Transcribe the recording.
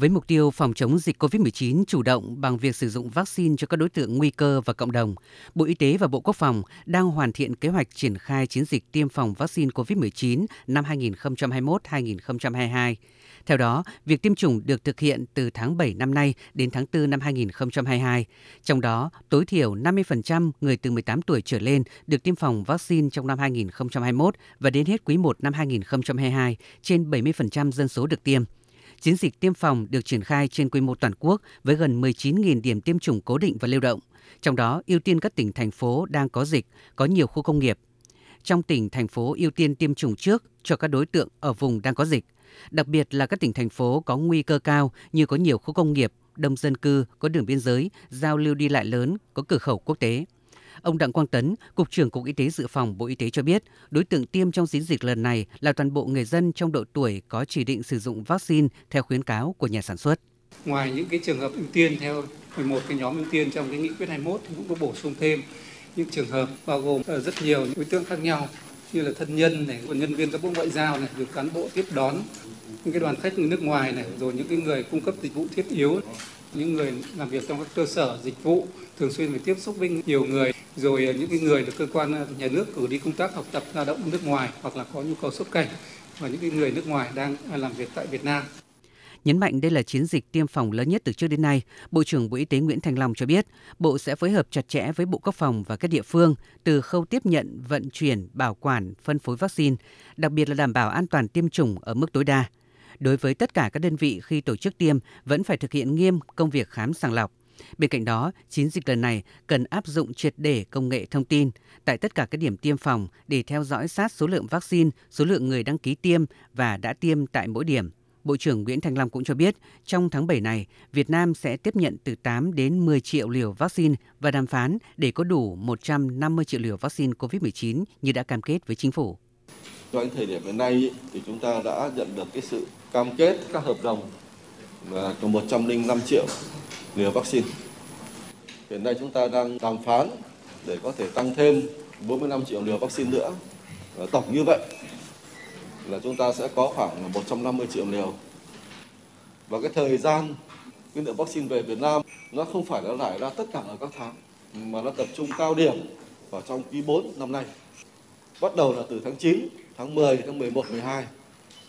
Với mục tiêu phòng chống dịch COVID-19 chủ động bằng việc sử dụng vaccine cho các đối tượng nguy cơ và cộng đồng, Bộ Y tế và Bộ Quốc phòng đang hoàn thiện kế hoạch triển khai chiến dịch tiêm phòng vaccine COVID-19 năm 2021-2022. Theo đó, việc tiêm chủng được thực hiện từ tháng 7 năm nay đến tháng 4 năm 2022. Trong đó, tối thiểu 50% người từ 18 tuổi trở lên được tiêm phòng vaccine trong năm 2021 và đến hết quý 1 năm 2022, trên 70% dân số được tiêm. Chiến dịch tiêm phòng được triển khai trên quy mô toàn quốc với gần 19.000 điểm tiêm chủng cố định và lưu động. Trong đó, ưu tiên các tỉnh, thành phố đang có dịch, có nhiều khu công nghiệp. Trong tỉnh, thành phố ưu tiên tiêm chủng trước cho các đối tượng ở vùng đang có dịch – đặc biệt là các tỉnh thành phố có nguy cơ cao như có nhiều khu công nghiệp, đông dân cư, có đường biên giới, giao lưu đi lại lớn, có cửa khẩu quốc tế. Ông Đặng Quang Tấn, Cục trưởng Cục Y tế Dự phòng Bộ Y tế cho biết, đối tượng tiêm trong chiến dịch lần này là toàn bộ người dân trong độ tuổi có chỉ định sử dụng vaccine theo khuyến cáo của nhà sản xuất. Ngoài những cái trường hợp ưu tiên theo 11 cái nhóm ưu tiên trong cái nghị quyết 21 thì cũng có bổ sung thêm những trường hợp bao gồm ờ, rất nhiều những đối tượng khác nhau như là thân nhân này, nhân viên các bộ ngoại giao này, rồi cán bộ tiếp đón những cái đoàn khách từ nước ngoài này, rồi những cái người cung cấp dịch vụ thiết yếu, những người làm việc trong các cơ sở dịch vụ thường xuyên phải tiếp xúc với nhiều người, rồi ờ, những cái người được cơ quan ờ, nhà nước cử đi công tác học tập lao động nước ngoài hoặc là có nhu cầu xuất cảnh và những cái người nước ngoài đang ờ, làm việc tại Việt Nam. Nhấn mạnh đây là chiến dịch tiêm phòng lớn nhất từ trước đến nay, Bộ trưởng Bộ Y tế Nguyễn Thành Long cho biết, Bộ sẽ phối hợp chặt chẽ với Bộ Quốc phòng và các địa phương từ khâu tiếp nhận, vận chuyển, bảo quản, phân phối vaccine, đặc biệt là đảm bảo an toàn tiêm chủng ở mức tối đa. Đối với tất cả các đơn vị khi tổ chức tiêm vẫn phải thực hiện nghiêm công việc khám sàng lọc. Bên cạnh đó, chiến dịch lần này cần áp dụng triệt để công nghệ thông tin tại tất cả các điểm tiêm phòng để theo dõi sát số lượng vaccine, số lượng người đăng ký tiêm và đã tiêm tại mỗi điểm. Bộ trưởng Nguyễn Thành Long cũng cho biết, trong tháng 7 này, Việt Nam sẽ tiếp nhận từ 8 đến 10 triệu liều vaccine và đàm phán để có đủ 150 triệu liều vaccine COVID-19 như đã cam kết với chính phủ. Cho đến thời điểm hiện nay thì chúng ta đã nhận được cái sự cam kết, các hợp đồng là 105 triệu liều vaccine. Hiện nay chúng ta đang đàm phán để có thể tăng thêm 45 triệu liều vaccine nữa. Tổng như vậy là chúng ta sẽ có khoảng 150 triệu liều. Và cái thời gian cái lượng vaccine về Việt Nam, nó không phải là rải ra tất cả ở các tháng, mà nó tập trung cao điểm vào trong quý 4 năm nay. Bắt đầu là từ tháng 9, tháng 10, tháng 11, 12